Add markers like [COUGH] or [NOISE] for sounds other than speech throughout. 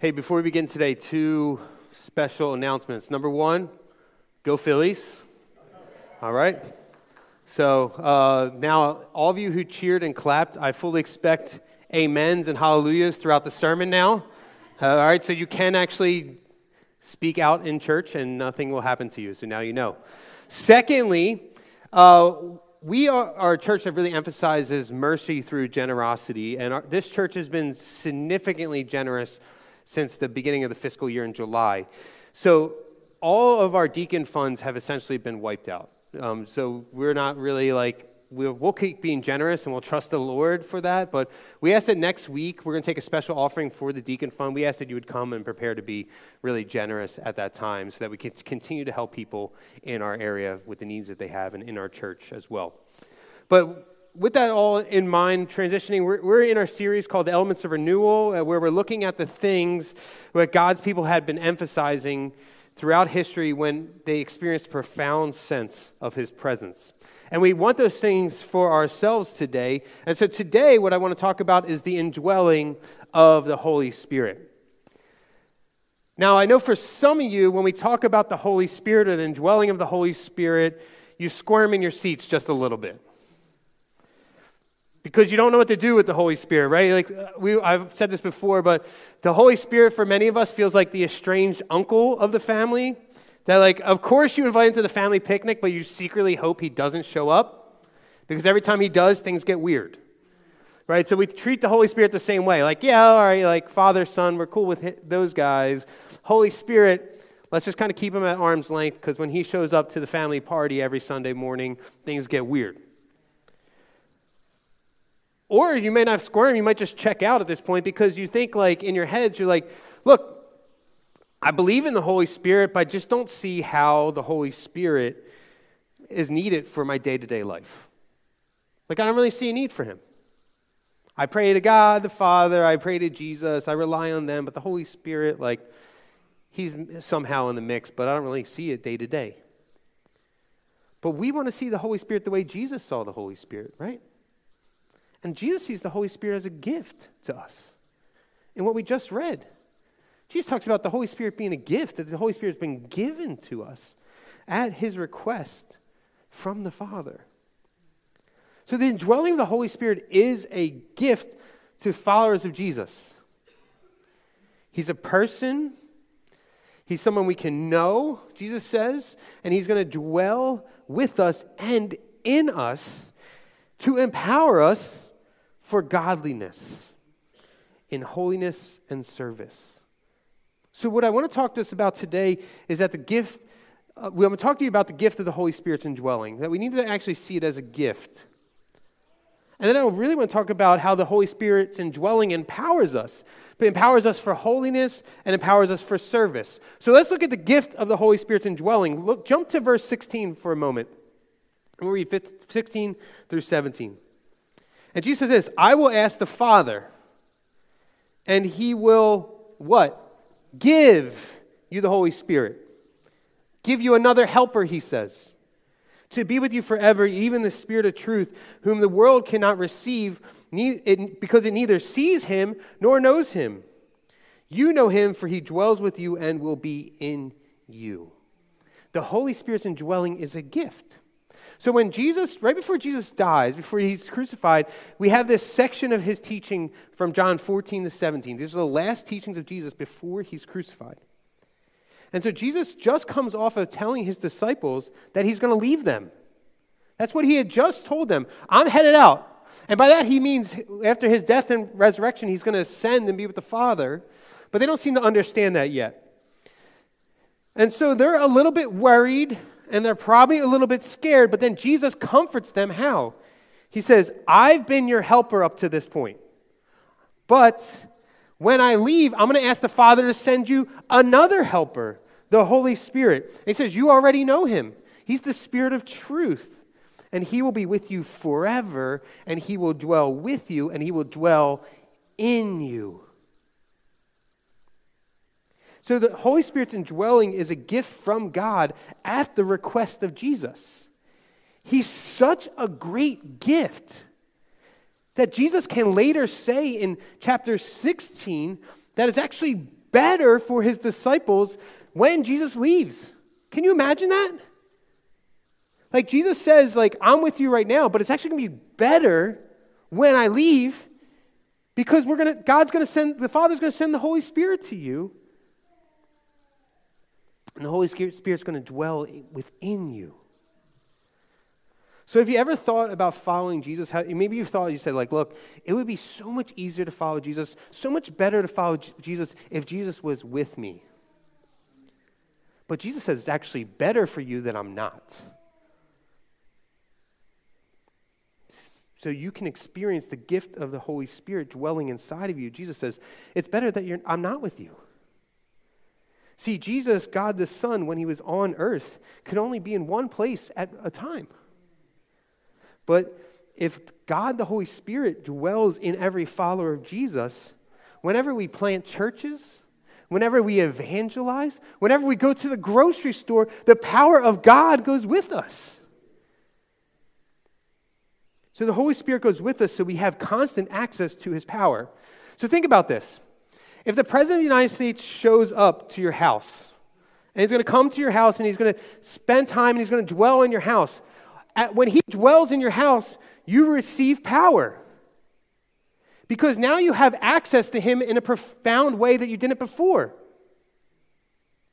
Hey, before we begin today, two special announcements. Number one, go Phillies. All right. So uh, now, all of you who cheered and clapped, I fully expect amens and hallelujahs throughout the sermon now. Uh, all right, so you can actually speak out in church and nothing will happen to you. So now you know. Secondly, uh, we are, a church that really emphasizes mercy through generosity, and our, this church has been significantly generous since the beginning of the fiscal year in July. So all of our deacon funds have essentially been wiped out. Um, so we're not really like, we'll, we'll, keep being generous and we'll trust the Lord for that. But we ask that next week we're going to take a special offering for the deacon fund. We ask that you would come and prepare to be really generous at that time so that we can continue to help people in our area with the needs that they have and in our church as well. But with that all in mind, transitioning, we're, we're, in our series called The Elements of Renewal, uh, where we're looking at the things that God's people had been emphasizing throughout history when they experienced profound sense of His presence. And we want those things for ourselves today. And so today, what I want to talk about is the indwelling of the Holy Spirit. Now, I know for some of you, when we talk about the Holy Spirit or the indwelling of the Holy Spirit, you squirm in your seats just a little bit because you don't know what to do with the Holy Spirit, right? Like uh, we, I've said this before, but the Holy Spirit for many of us feels like the estranged uncle of the family. That like, of course you invite him to the family picnic, but you secretly hope he doesn't show up because every time he does, things get weird, right? So we treat the Holy Spirit the same way. Like, yeah, all right, like Father, Son, we're cool with those guys. Holy Spirit, let's just kind of keep him at arm's length because when he shows up to the family party every Sunday morning, things get weird. Or you may not squirm, you might just check out at this point because you think, like, in your heads, you're like, look, I believe in the Holy Spirit, but I just don't see how the Holy Spirit is needed for my day to day life. Like, I don't really see a need for Him. I pray to God the Father, I pray to Jesus, I rely on them, but the Holy Spirit, like, He's somehow in the mix, but I don't really see it day to day. But we want to see the Holy Spirit the way Jesus saw the Holy Spirit, right? And Jesus sees the Holy Spirit as a gift to us. In what we just read, Jesus talks about the Holy Spirit being a gift, that the Holy Spirit has been given to us at his request from the Father. So the indwelling of the Holy Spirit is a gift to followers of Jesus. He's a person, he's someone we can know, Jesus says, and he's going to dwell with us and in us to empower us for godliness in holiness and service. So, what I want to talk to us about today is that the gift, uh, I'm going to talk to you about the gift of the Holy Spirit's indwelling, that we need to actually see it as a gift. And then I really want to talk about how the Holy Spirit's indwelling empowers us. It empowers us for holiness and empowers us for service. So let's look at the gift of the Holy Spirit's indwelling. Look, jump to verse 16 for a moment. We'll read 16 through 17. And Jesus says this I will ask the Father, and he will what? Give you the Holy Spirit. Give you another helper, he says, to be with you forever, even the Spirit of truth, whom the world cannot receive because it neither sees him nor knows him. You know him, for he dwells with you and will be in you. The Holy Spirit's indwelling is a gift. So when Jesus, right before Jesus dies, before he's crucified, we have this section of his teaching from John 14 to 17. These are the last teachings of Jesus before he's crucified. And so Jesus just comes off of telling his disciples that he's going to leave them. That's what he had just told them. I'm headed out. And by that he means after his death and resurrection, he's going to ascend and be with the Father. But they don't seem to understand that yet. And so they're a little bit worried and they're probably a little bit scared, but then Jesus comforts them how? He says, I've been your helper up to this point. But when I leave, I'm going to ask the Father to send you another helper, the Holy Spirit. And he says, You already know him. He's the Spirit of truth. And he will be with you forever, and he will dwell with you, and he will dwell in you. So the Holy Spirit's indwelling is a gift from God at the request of Jesus. He's such a great gift that Jesus can later say in chapter 16 that it's actually better for his disciples when Jesus leaves. Can you imagine that? Like Jesus says, like, I'm with you right now, but it's actually gonna be better when I leave because we're gonna, God's gonna send, the Father's gonna send the Holy Spirit to you. And the Holy Spirit's gonna dwell within you. So, have you ever thought about following Jesus? Maybe you've thought, you said, like, look, it would be so much easier to follow Jesus, so much better to follow Jesus if Jesus was with me. But Jesus says it's actually better for you that I'm not. So you can experience the gift of the Holy Spirit dwelling inside of you. Jesus says, it's better that I'm not with you. See, Jesus, God the Son, when he was on earth, could only be in one place at a time. But if God the Holy Spirit dwells in every follower of Jesus, whenever we plant churches, whenever we evangelize, whenever we go to the grocery store, the power of God goes with us. So the Holy Spirit goes with us so we have constant access to his power. So think about this. If the President of the United States shows up to your house, and he's going to come to your house and he's going to spend time and he's going to dwell in your house, at, when he dwells in your house, you receive power. Because now you have access to him in a profound way that you didn't before.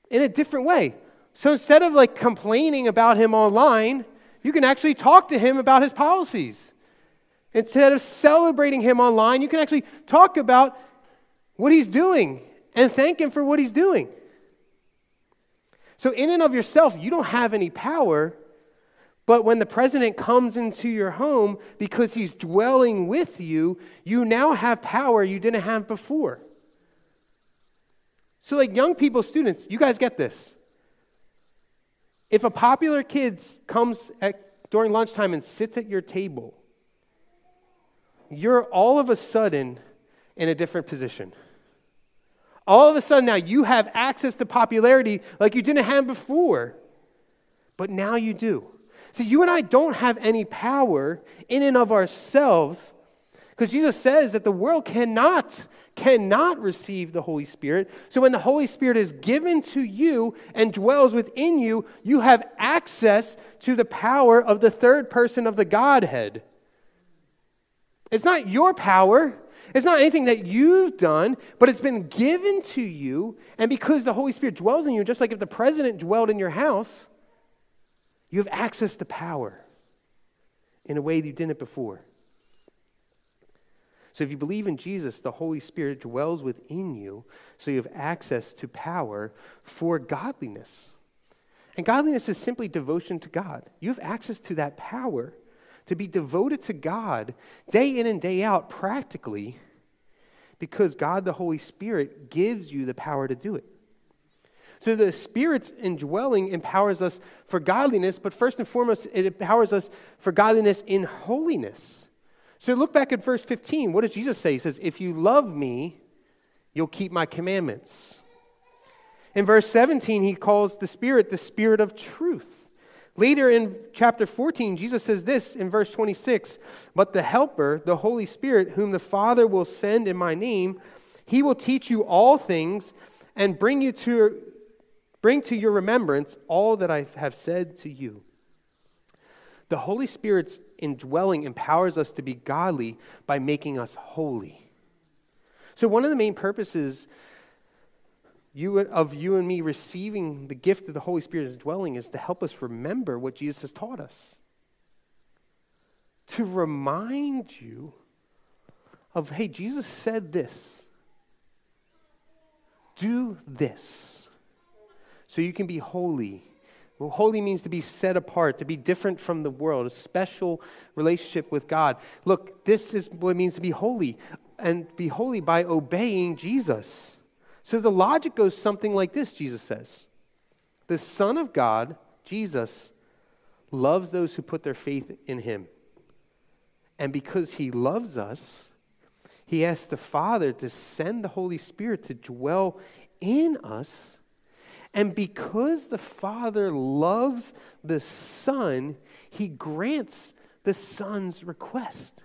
In a different way. So instead of like complaining about him online, you can actually talk to him about his policies. Instead of celebrating him online, you can actually talk about what he's doing and thank him for what he's doing. So, in and of yourself, you don't have any power, but when the president comes into your home because he's dwelling with you, you now have power you didn't have before. So, like young people, students, you guys get this. If a popular kid comes at, during lunchtime and sits at your table, you're all of a sudden in a different position. All of a sudden now you have access to popularity like you didn't have before, but now you do. See, you and I don't have any power in and of ourselves because Jesus says that the world cannot cannot receive the Holy Spirit. So when the Holy Spirit is given to you and dwells within you, you have access to the power of the third person of the Godhead. It's not your power. It's not anything that you've done, but it's been given to you. And because the Holy Spirit dwells in you, just like if the president dwelled in your house, you have access to power in a way that you didn't before. So if you believe in Jesus, the Holy Spirit dwells within you, so you have access to power for godliness. And godliness is simply devotion to God. You have access to that power to be devoted to God day in and day out practically because God the Holy Spirit gives you the power to do it. So the Spirit's indwelling empowers us for godliness, but first and foremost, it empowers us for godliness in holiness. So look back at verse 15. What does Jesus say? He says, If you love me, you'll keep my commandments. In verse 17, he calls the Spirit the Spirit of truth. Later in chapter 14, Jesus says this in verse 26 But the Helper, the Holy Spirit, whom the Father will send in my name, he will teach you all things and bring you to Bring to your remembrance all that I have said to you. The Holy Spirit's indwelling empowers us to be godly by making us holy. So, one of the main purposes you, of you and me receiving the gift of the Holy Spirit as dwelling is to help us remember what Jesus has taught us. To remind you of, hey, Jesus said this. Do this so you can be holy. Well, holy means to be set apart, to be different from the world, a special relationship with God. Look, this is what it means to be holy, and be holy by obeying Jesus. So the logic goes something like this Jesus says The Son of God, Jesus, loves those who put their faith in him. And because he loves us, he asks the Father to send the Holy Spirit to dwell in us and because the Father loves the Son, he grants the Son's request.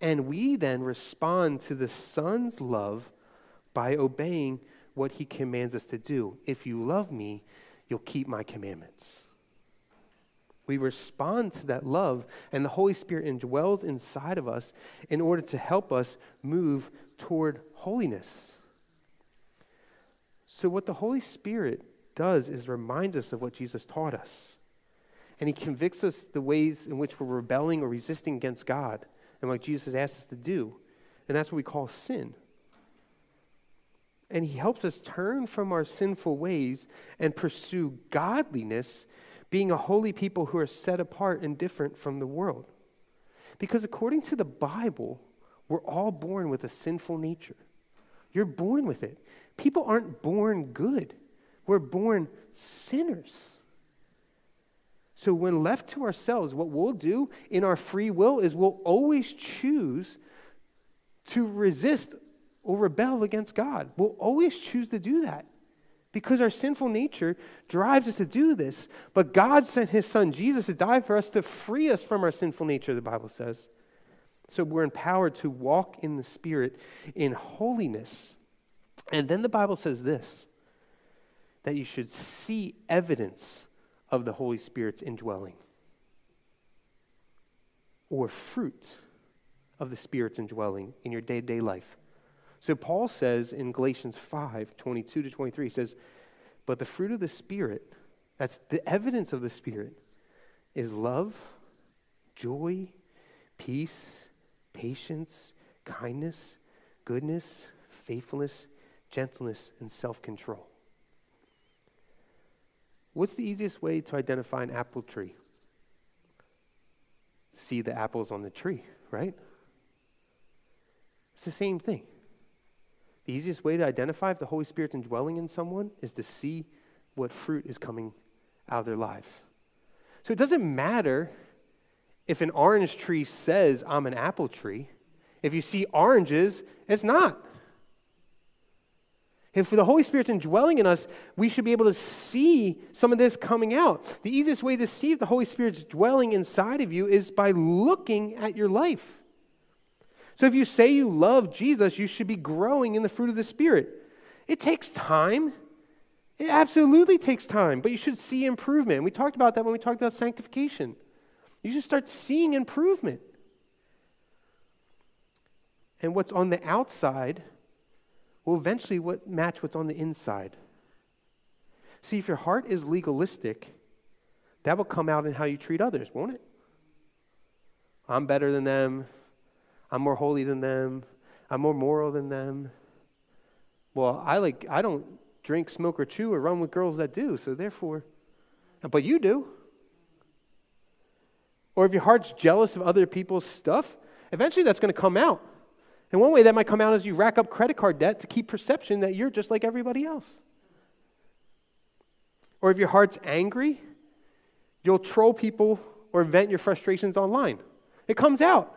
And we then respond to the Son's love by obeying what he commands us to do. If you love me, you'll keep my commandments. We respond to that love, and the Holy Spirit indwells inside of us in order to help us move toward holiness. So, what the Holy Spirit does is reminds us of what Jesus taught us. And he convicts us the ways in which we're rebelling or resisting against God and what Jesus has asked us to do. And that's what we call sin. And he helps us turn from our sinful ways and pursue godliness, being a holy people who are set apart and different from the world. Because according to the Bible, we're all born with a sinful nature. You're born with it. People aren't born good, we're born sinners. So, when left to ourselves, what we'll do in our free will is we'll always choose to resist or rebel against God. We'll always choose to do that because our sinful nature drives us to do this. But God sent his son Jesus to die for us to free us from our sinful nature, the Bible says. So we're empowered to walk in the Spirit in holiness. And then the Bible says this that you should see evidence of the Holy Spirit's indwelling or fruit of the Spirit's indwelling in your day to day life. So Paul says in Galatians 5 22 to 23, he says, But the fruit of the Spirit, that's the evidence of the Spirit, is love, joy, peace, patience, kindness, goodness, faithfulness, gentleness, and self control. What's the easiest way to identify an apple tree? See the apples on the tree, right? It's the same thing. The easiest way to identify if the Holy Spirit's indwelling in someone is to see what fruit is coming out of their lives. So it doesn't matter if an orange tree says, I'm an apple tree. If you see oranges, it's not. If the Holy Spirit's indwelling in us, we should be able to see some of this coming out. The easiest way to see if the Holy Spirit's dwelling inside of you is by looking at your life. So if you say you love Jesus, you should be growing in the fruit of the Spirit. It takes time. It absolutely takes time, but you should see improvement. We talked about that when we talked about sanctification. You should start seeing improvement. And what's on the outside will eventually what, match what's on the inside. See, if your heart is legalistic, that will come out in how you treat others, won't it? I'm better than them. I'm more holy than them. I'm more moral than them. Well, I like I don't drink, smoke, or chew or run with girls that do, so therefore, but you do. Or if your heart's jealous of other people's stuff, eventually that's going to come out. And one way that might come out is you rack up credit card debt to keep perception that you're just like everybody else. Or if your heart's angry, you'll troll people or vent your frustrations online. It comes out.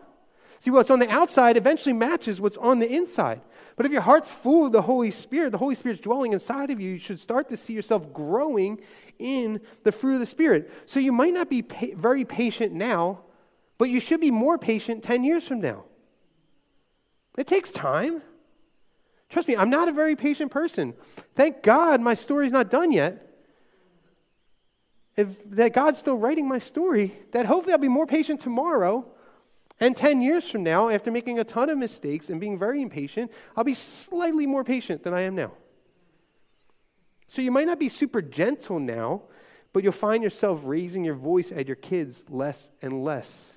See, what's on the outside eventually matches what's on the inside. But if your heart's full of the Holy Spirit, the Holy Spirit's dwelling inside of you, you should start to see yourself growing in the fruit of the Spirit. So you might not be pa- very patient now, but you should be more patient 10 years from now. It takes time. Trust me, I'm not a very patient person. Thank God my story's not done yet. If that God's still writing my story, that hopefully I'll be more patient tomorrow. And 10 years from now, after making a ton of mistakes and being very impatient, I'll be slightly more patient than I am now. So you might not be super gentle now, but you'll find yourself raising your voice at your kids less and less.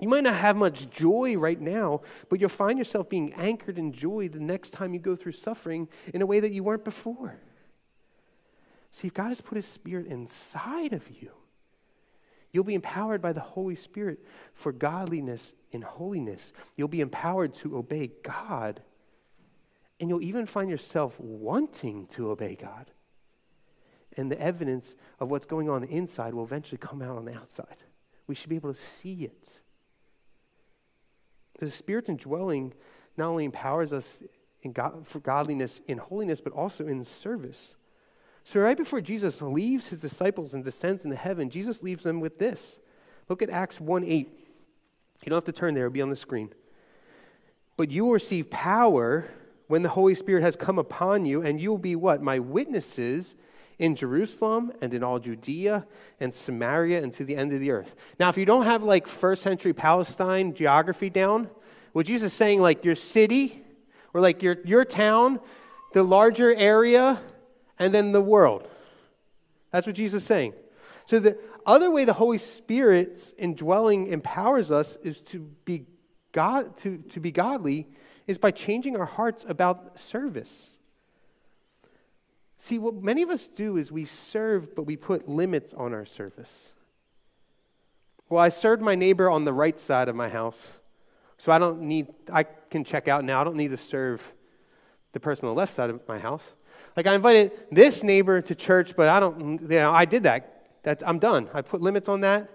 You might not have much joy right now, but you'll find yourself being anchored in joy the next time you go through suffering in a way that you weren't before. See, if God has put His Spirit inside of you, you'll be empowered by the Holy Spirit for godliness and holiness. You'll be empowered to obey God, and you'll even find yourself wanting to obey God. And the evidence of what's going on, on the inside will eventually come out on the outside. We should be able to see it. The Spirit's indwelling not only empowers us in God, for godliness in holiness, but also in service. So, right before Jesus leaves his disciples and descends into heaven, Jesus leaves them with this. Look at Acts 1 8. You don't have to turn there, it'll be on the screen. But you will receive power when the Holy Spirit has come upon you, and you will be what? My witnesses in Jerusalem and in all Judea and Samaria and to the end of the earth. Now, if you don't have like first century Palestine geography down, what Jesus is saying, like your city or like your, your town, the larger area, and then the world. That's what Jesus is saying. So the other way the Holy Spirit's indwelling empowers us is to be God to, to be godly is by changing our hearts about service. See, what many of us do is we serve, but we put limits on our service. Well, I served my neighbor on the right side of my house, so I don't need, I can check out now. I don't need to serve the person on the left side of my house. Like I invited this neighbor to church, but I don't, you know, I did that. That's, I'm done. I put limits on that.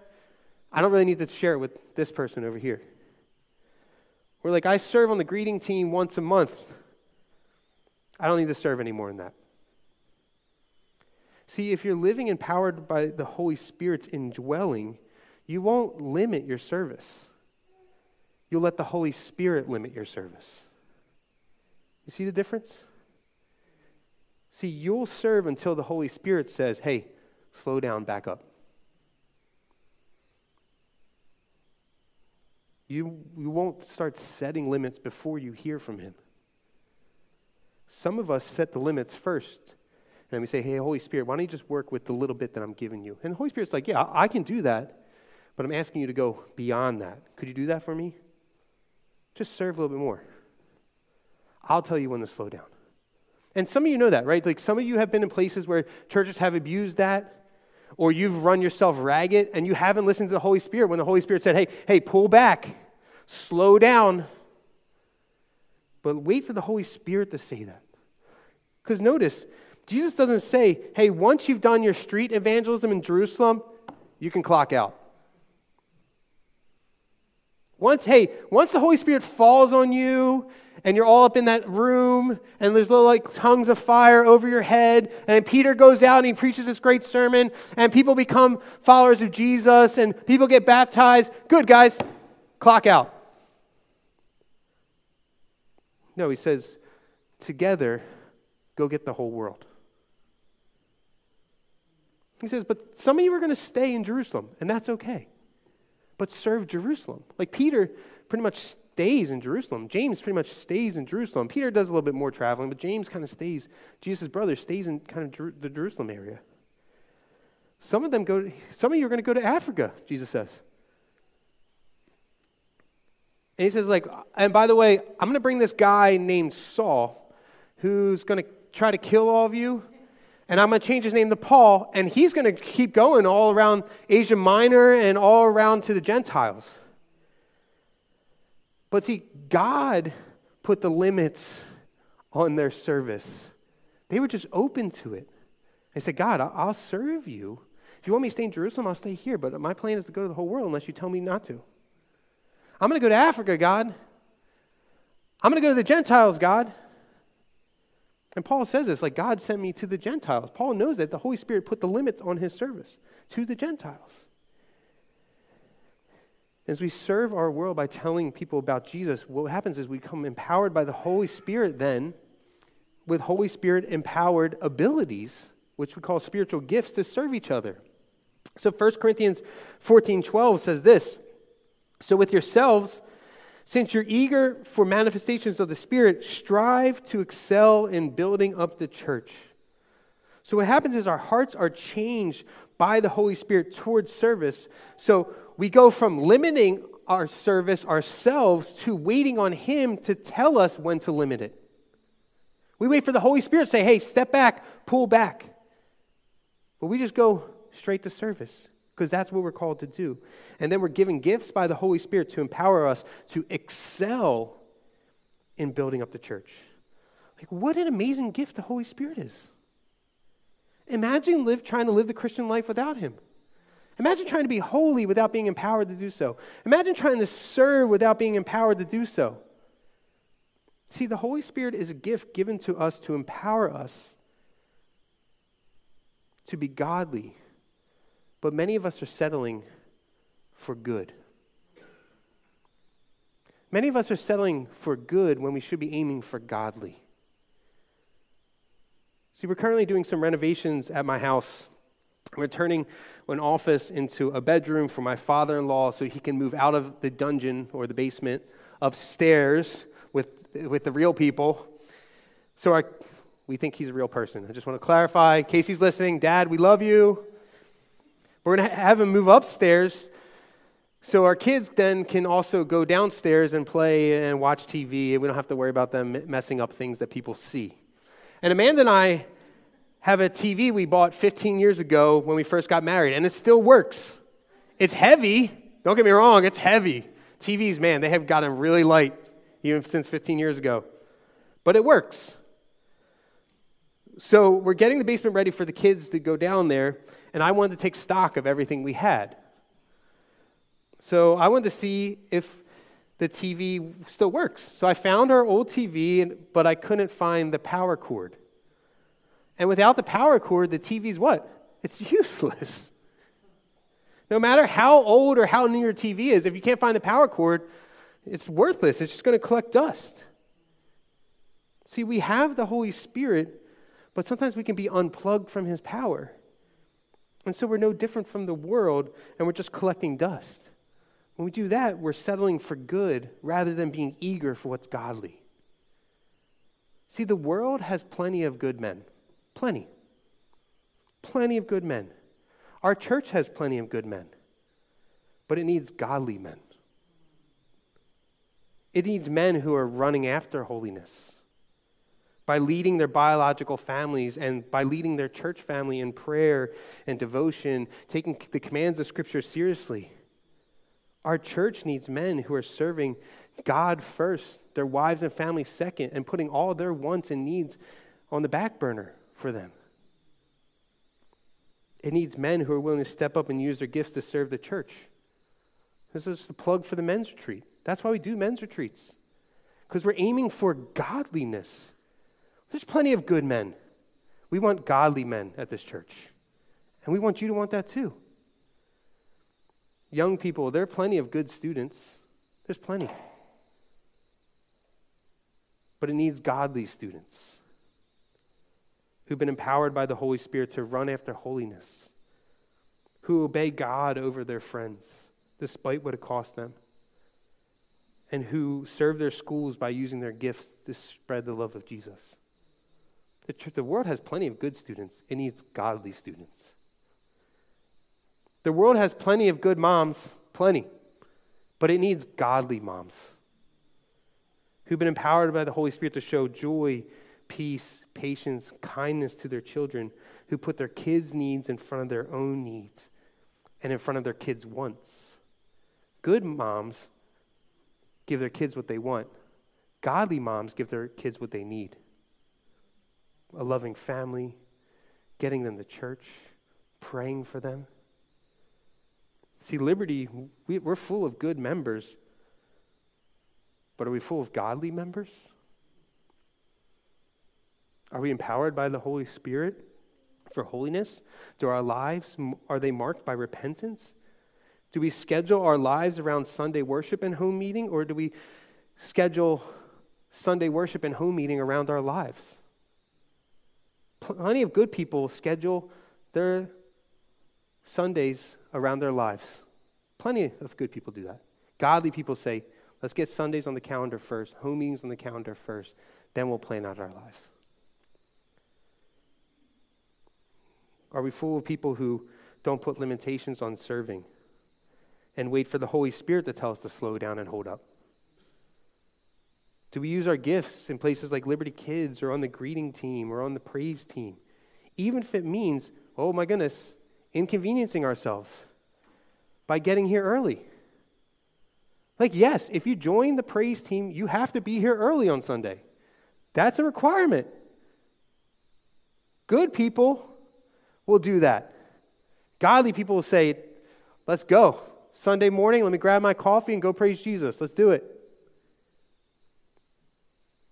I don't really need to share it with this person over here. Or like I serve on the greeting team once a month. I don't need to serve any more than that. See, if you're living empowered by the Holy Spirit's indwelling, you won't limit your service. You'll let the Holy Spirit limit your service. You see the difference? See, you'll serve until the Holy Spirit says, hey, slow down, back up. You, you won't start setting limits before you hear from Him. Some of us set the limits first. And then we say, hey, Holy Spirit, why don't you just work with the little bit that I'm giving you? And the Holy Spirit's like, yeah, I can do that, but I'm asking you to go beyond that. Could you do that for me? Just serve a little bit more. I'll tell you when to slow down. And some of you know that, right? Like some of you have been in places where churches have abused that, or you've run yourself ragged and you haven't listened to the Holy Spirit when the Holy Spirit said, hey, hey, pull back, slow down. But wait for the Holy Spirit to say that. Because notice, Jesus doesn't say, hey, once you've done your street evangelism in Jerusalem, you can clock out. Once, hey, once the Holy Spirit falls on you and you're all up in that room and there's little like tongues of fire over your head, and Peter goes out and he preaches this great sermon, and people become followers of Jesus and people get baptized. Good, guys, clock out. No, he says, together, go get the whole world. He says, but some of you are going to stay in Jerusalem, and that's okay. But serve Jerusalem. Like Peter pretty much stays in Jerusalem. James pretty much stays in Jerusalem. Peter does a little bit more traveling, but James kind of stays, Jesus' brother stays in kind of the Jerusalem area. Some of them go, to, some of you are going to go to Africa, Jesus says. And he says, like, and by the way, I'm going to bring this guy named Saul who's going to try to kill all of you and I'm going to change his name to Paul, and he's going to keep going all around Asia Minor and all around to the Gentiles. But see, God put the limits on their service. They were just open to it. They said, God, I'll serve you. If you want me to stay in Jerusalem, I'll stay here, but my plan is to go to the whole world unless you tell me not to. I'm going to go to Africa, God. I'm going to go to the Gentiles, God. And Paul says this like, God sent me to the Gentiles. Paul knows that the Holy Spirit put the limits on his service to the Gentiles. As we serve our world by telling people about Jesus, what happens is we become empowered by the Holy Spirit then with Holy Spirit empowered abilities, which we call spiritual gifts, to serve each other. So 1 Corinthians 14 12 says this So with yourselves, since you're eager for manifestations of the Spirit, strive to excel in building up the church. So, what happens is our hearts are changed by the Holy Spirit towards service. So, we go from limiting our service ourselves to waiting on Him to tell us when to limit it. We wait for the Holy Spirit to say, hey, step back, pull back. But we just go straight to service because that's what we're called to do. And then we're given gifts by the Holy Spirit to empower us to excel in building up the church. Like, what an amazing gift the Holy Spirit is. Imagine live, trying to live the Christian life without Him. Imagine trying to be holy without being empowered to do so. Imagine trying to serve without being empowered to do so. See, the Holy Spirit is a gift given to us to empower us to be godly but many of us are settling for good. Many of us are settling for good when we should be aiming for godly. See, we're currently doing some renovations at my house. We're turning an office into a bedroom for my father in law so he can move out of the dungeon or the basement upstairs with, with the real people. So our, we think he's a real person. I just want to clarify. Casey's listening. Dad, we love you. We're going to have him move upstairs so our kids then can also go downstairs and play and watch TV, and we don't have to worry about them messing up things that people see. And Amanda and I have a TV we bought 15 years ago when we first got married, and it still works. It's heavy. Don't get me wrong, it's heavy. TVs, man, they have gotten really light even since 15 years ago. But it works. So we're getting the basement ready for the kids to go down there, and I wanted to take stock of everything we had. So I wanted to see if the TV still works. So I found our old TV, but I couldn't find the power cord. And without the power cord, the TV's what? It's [LAUGHS] useless. No matter how old or how new your TV is, if you can't find the power cord, it's worthless. It's just going to collect dust. See, we have the Holy Spirit, but sometimes we can be unplugged from His power. And so we're no different from the world, and we're just collecting dust. When we do that, we're settling for good rather than being eager for what's godly. See, the world has plenty of good men. Plenty. Plenty of good men. Our church has plenty of good men, but it needs godly men. It needs men who are running after holiness by leading their biological families and by leading their church family in prayer and devotion, taking the commands of Scripture seriously. Our church needs men who are serving God first, their wives and families second, and putting all their wants and needs on the back burner for them. It needs men who are willing to step up and use their gifts to serve the church. This is the plug for the men's retreat. That's why we do men's retreats, because we're aiming for godliness. There's plenty of good men. We want godly men at this church, and we want you to want that too. Young people, there are plenty of good students. There's plenty. But it needs godly students who've been empowered by the Holy Spirit to run after holiness, who obey God over their friends, despite what it costs them, and who serve their schools by using their gifts to spread the love of Jesus. The, the world has plenty of good students, it needs godly students. The world has plenty of good moms, plenty, but it needs godly moms who've been empowered by the Holy Spirit to show joy peace, patience, kindness to their children, who put their kids' needs in front of their own needs and in front of their kids' wants. Good moms give their kids what they want, godly moms give their kids what they need a loving family, getting them to church, praying for them. See, Liberty, we, are full of good members, but are we full of godly members? Are we empowered by the Holy Spirit for holiness? Do our lives are they marked by repentance? Do we schedule our lives around Sunday worship and home meeting or do we schedule Sunday worship and home meeting around our lives? Plenty of good people schedule their Sundays around their lives. Plenty of good people do that. Godly people say, let's get Sundays on the calendar first, home meetings on the calendar first, then we'll plan out our lives. Are we full of people who don't put limitations on serving and wait for the Holy Spirit to tell us to slow down and hold up? Do we use our gifts in places like Liberty Kids or on the greeting team or on the praise team? Even if it means, oh my goodness, inconveniencing ourselves by getting here early. Like, yes, if you join the praise team, you have to be here early on Sunday. That's a requirement. Good people will do that. Godly people will say, let's go. Sunday morning, let me grab my coffee and go praise Jesus. Let's do it.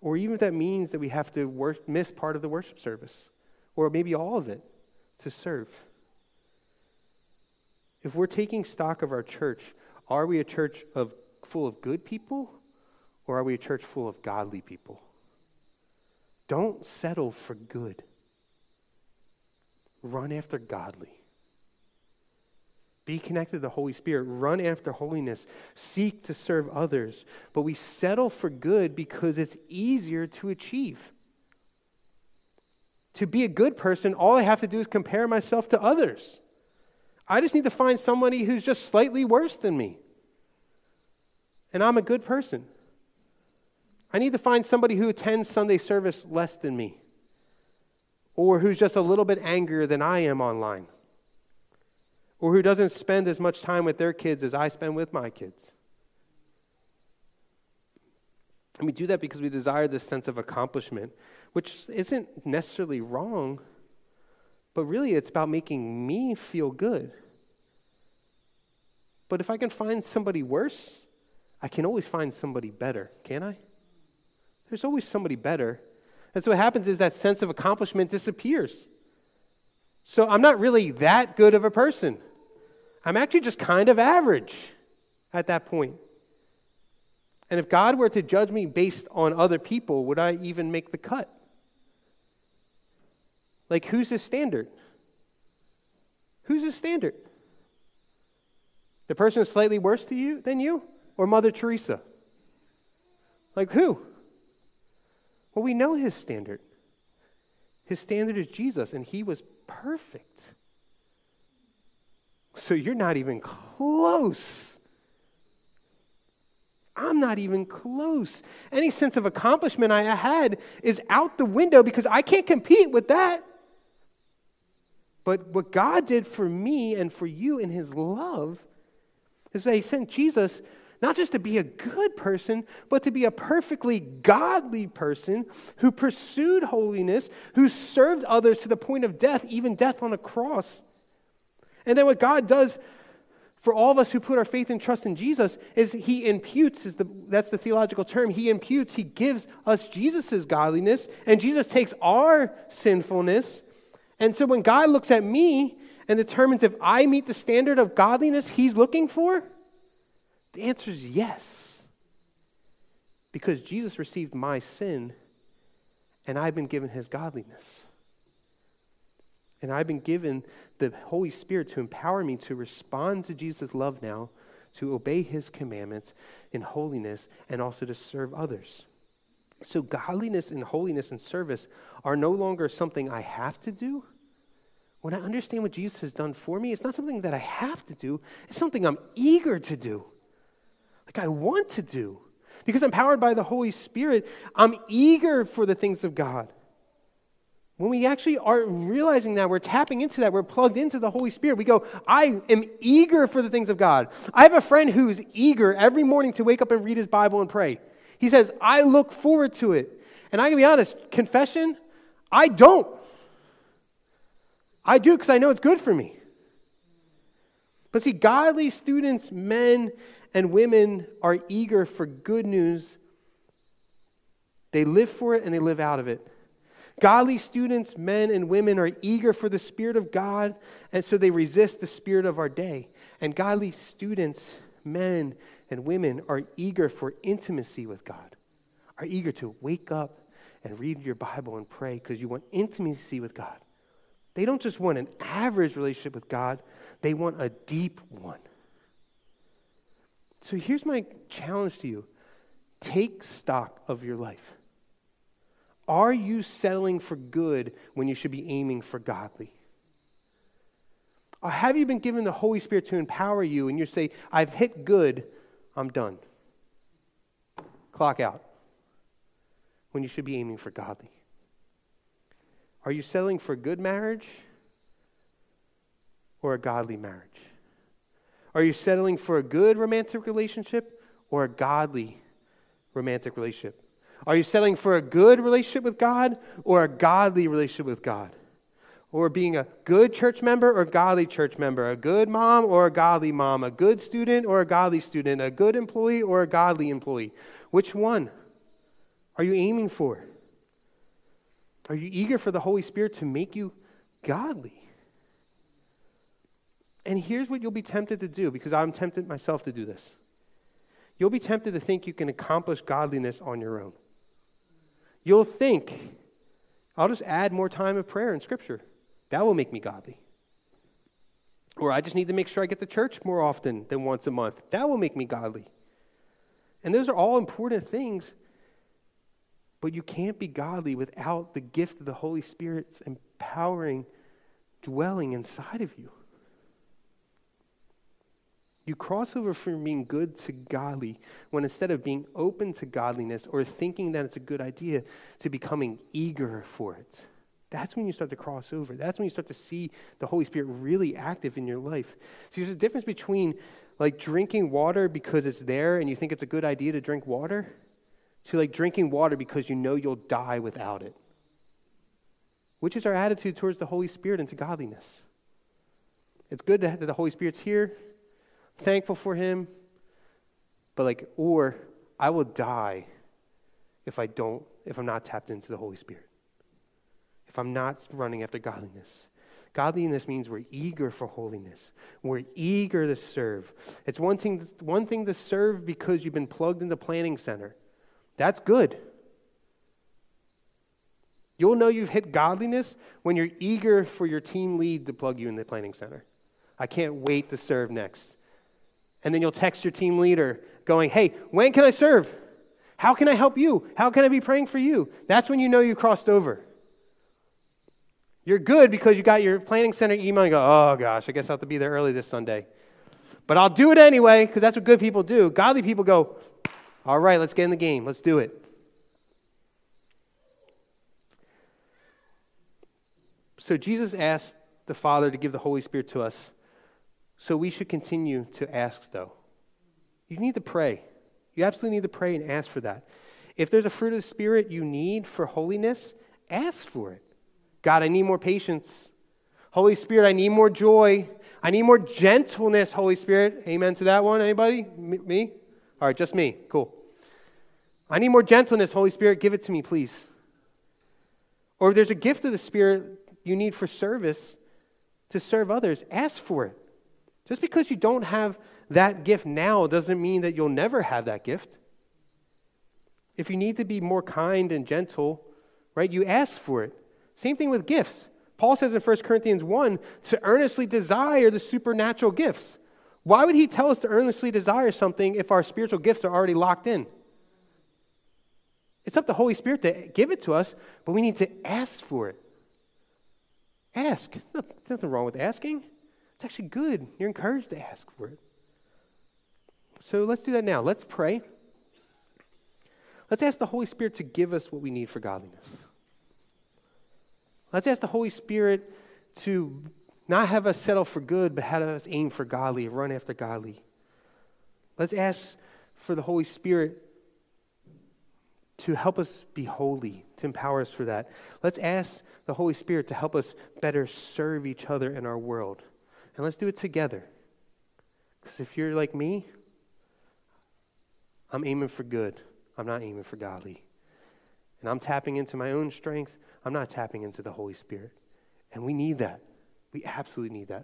Or even if that means that we have to work, miss part of the worship service, or maybe all of it to serve. If we're taking stock of our church, are we a church of full of good people Or are we a church full of godly people? Don't settle for good. Run after godly. Be connected to the Holy Spirit. Run after holiness. Seek to serve others. But we settle for good because it's easier to achieve. To be a good person, all I have to do is compare myself to others. I just need to find somebody who's just slightly worse than me. And I'm a good person. I need to find somebody who attends Sunday service less than me, or who's just a little bit angrier than I am online, or who doesn't spend as much time with their kids as I spend with my kids. And we do that because we desire this sense of accomplishment, which isn't necessarily wrong, but really it's about making me feel good. But if I can find somebody worse, I can always find somebody better, can I? There's always somebody better. And so what happens is that sense of accomplishment disappears. So I'm not really that good of a person. I'm actually just kind of average at that point. And if God were to judge me based on other people, would I even make the cut? Like, who's his standard? Who's his standard? The person slightly worse to you than you? Or Mother Teresa? Like, who? Well, we know his standard. His standard is Jesus, and he was perfect. So you're not even close. I'm not even close. Any sense of accomplishment I had is out the window because I can't compete with that. But what God did for me and for you in his love is that he sent Jesus not just to be a good person, but to be a perfectly godly person who pursued holiness, who served others to the point of death, even death on a cross. And then what God does for all of us who put our faith and trust in Jesus is he imputes is the that's the theological term he imputes he gives us Jesus's godliness and Jesus takes our sinfulness and so when God looks at me and determines if I meet the standard of godliness he's looking for the answer is yes. Because Jesus received my sin, and I've been given his godliness. And I've been given the Holy Spirit to empower me to respond to Jesus' love now, to obey his commandments in holiness, and also to serve others. So, godliness and holiness and service are no longer something I have to do. When I understand what Jesus has done for me, it's not something that I have to do, it's something I'm eager to do like I want to do. Because I'm powered by the Holy Spirit, I'm eager for the things of God. When we actually are realizing that, we're tapping into that, we're plugged into the Holy Spirit, we go, I am eager for the things of God. I have a friend who's eager every morning to wake up and read his Bible and pray. He says, I look forward to it. And I can be honest, confession, I don't. I do because I know it's good for me. But see, godly students, men and women are eager for good news. They live for it and they live out of it. Godly students, men and women, are eager for the Spirit of God, and so they resist the Spirit of our day. And godly students, men and women, are eager for intimacy with God, are eager to wake up and read your Bible and pray because you want intimacy with God. They don't just want an average relationship with God, they want a deep one. So here's my challenge to you take stock of your life. Are you settling for good when you should be aiming for godly? Or have you been given the Holy Spirit to empower you and you say, I've hit good, I'm done? Clock out. When you should be aiming for godly. Are you settling for good marriage or a godly marriage? Are you settling for a good romantic relationship or a godly romantic relationship? Are you settling for a good relationship with God or a godly relationship with God? Or being a good church member or godly church member, a good mom or a godly mom, a good student or a godly student, a good employee or a godly employee? Which one are you aiming for? Are you eager for the Holy Spirit to make you godly? And here's what you'll be tempted to do, because I'm tempted myself to do this. you'll be tempted to think you can accomplish godliness on your own. You'll think, I'll just add more time of prayer in Scripture. That will make me godly. Or I just need to make sure I get to church more often than once a month. That will make me godly. And those are all important things, but you can't be godly without the gift of the Holy Spirit's empowering dwelling inside of you. You cross over from being good to godly when instead of being open to godliness or thinking that it's a good idea, to becoming eager for it. That's when you start to cross over. That's when you start to see the Holy Spirit really active in your life. So there's a difference between like drinking water because it's there and you think it's a good idea to drink water to like drinking water because you know you'll die without it. Which is our attitude towards the Holy Spirit and to godliness. It's good that the Holy Spirit's here thankful for him, but like, or I will die if I don't, if I'm not tapped into the Holy Spirit. If I'm not running after godliness. Godliness means we're eager for holiness. We're eager to serve. It's one thing, one thing to serve because you've been plugged into planning center. That's good. You'll know you've hit godliness when you're eager for your team lead to plug you in the planning center. I can't wait to serve next. And then you'll text your team leader going, Hey, when can I serve? How can I help you? How can I be praying for you? That's when you know you crossed over. You're good because you got your planning center email and go, Oh gosh, I guess I'll have to be there early this Sunday. But I'll do it anyway because that's what good people do. Godly people go, All right, let's get in the game. Let's do it. So Jesus asked the Father to give the Holy Spirit to us so we should continue to ask, though. You need to pray. You absolutely need to pray and ask for that. If there's a fruit of the Spirit you need for holiness, ask for it. God, I need more patience. Holy Spirit, I need more joy. I need more gentleness, Holy Spirit. Amen to that one. Anybody? Me? All right, just me. Cool. I need more gentleness, Holy Spirit. Give it to me, please. Or if there's a gift of the Spirit you need for service to serve others, ask for it. Just because you don't have that gift now doesn't mean that you'll never have that gift. If you need to be more kind and gentle, right, you ask for it. Same thing with gifts. Paul says in 1 Corinthians 1 to earnestly desire the supernatural gifts. Why would he tell us to earnestly desire something if our spiritual gifts are already locked in? It's up to the Holy Spirit to give it to us, but we need to ask for it. Ask. There's nothing wrong with asking. It's actually good. You're encouraged to ask for it. So let's do that now. Let's pray. Let's ask the Holy Spirit to give us what we need for godliness. Let's ask the Holy Spirit to not have us settle for good, but have us aim for godly, run after godly. Let's ask for the Holy Spirit to help us be holy, to empower us for that. Let's ask the Holy Spirit to help us better serve each other in our world. And let's do it together. Because if you're like me, I'm aiming for good. I'm not aiming for godly. And I'm tapping into my own strength. I'm not tapping into the Holy Spirit. And we need that. We absolutely need that.